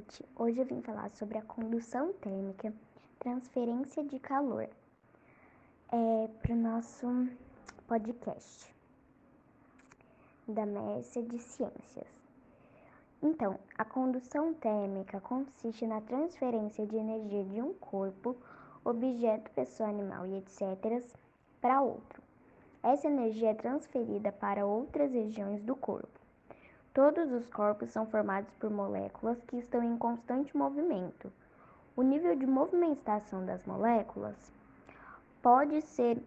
gente! Hoje eu vim falar sobre a condução térmica, transferência de calor, é, para o nosso podcast da Mércia de Ciências. Então, a condução térmica consiste na transferência de energia de um corpo, objeto, pessoa, animal e etc. para outro. Essa energia é transferida para outras regiões do corpo. Todos os corpos são formados por moléculas que estão em constante movimento. O nível de movimentação das moléculas pode ser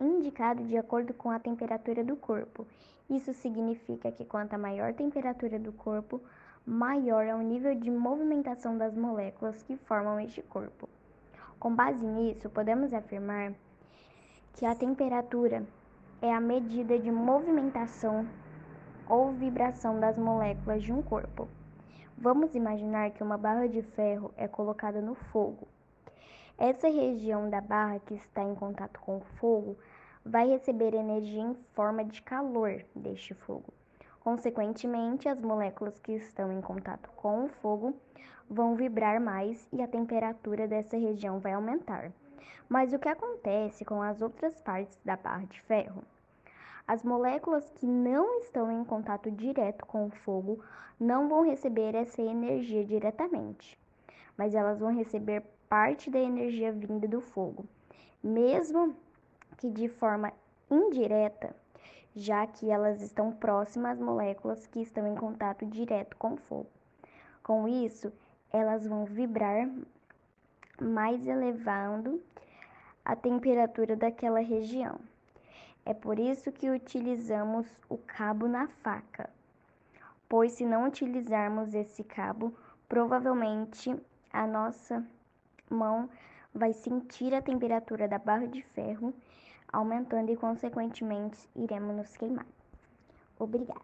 indicado de acordo com a temperatura do corpo. Isso significa que quanto maior a temperatura do corpo, maior é o nível de movimentação das moléculas que formam este corpo. Com base nisso, podemos afirmar que a temperatura é a medida de movimentação ou vibração das moléculas de um corpo. Vamos imaginar que uma barra de ferro é colocada no fogo. Essa região da barra que está em contato com o fogo vai receber energia em forma de calor deste fogo. Consequentemente, as moléculas que estão em contato com o fogo vão vibrar mais e a temperatura dessa região vai aumentar. Mas o que acontece com as outras partes da barra de ferro? As moléculas que não estão em contato direto com o fogo não vão receber essa energia diretamente, mas elas vão receber parte da energia vinda do fogo, mesmo que de forma indireta, já que elas estão próximas às moléculas que estão em contato direto com o fogo. Com isso, elas vão vibrar mais elevando a temperatura daquela região. É por isso que utilizamos o cabo na faca, pois se não utilizarmos esse cabo, provavelmente a nossa mão vai sentir a temperatura da barra de ferro aumentando e, consequentemente, iremos nos queimar. Obrigada.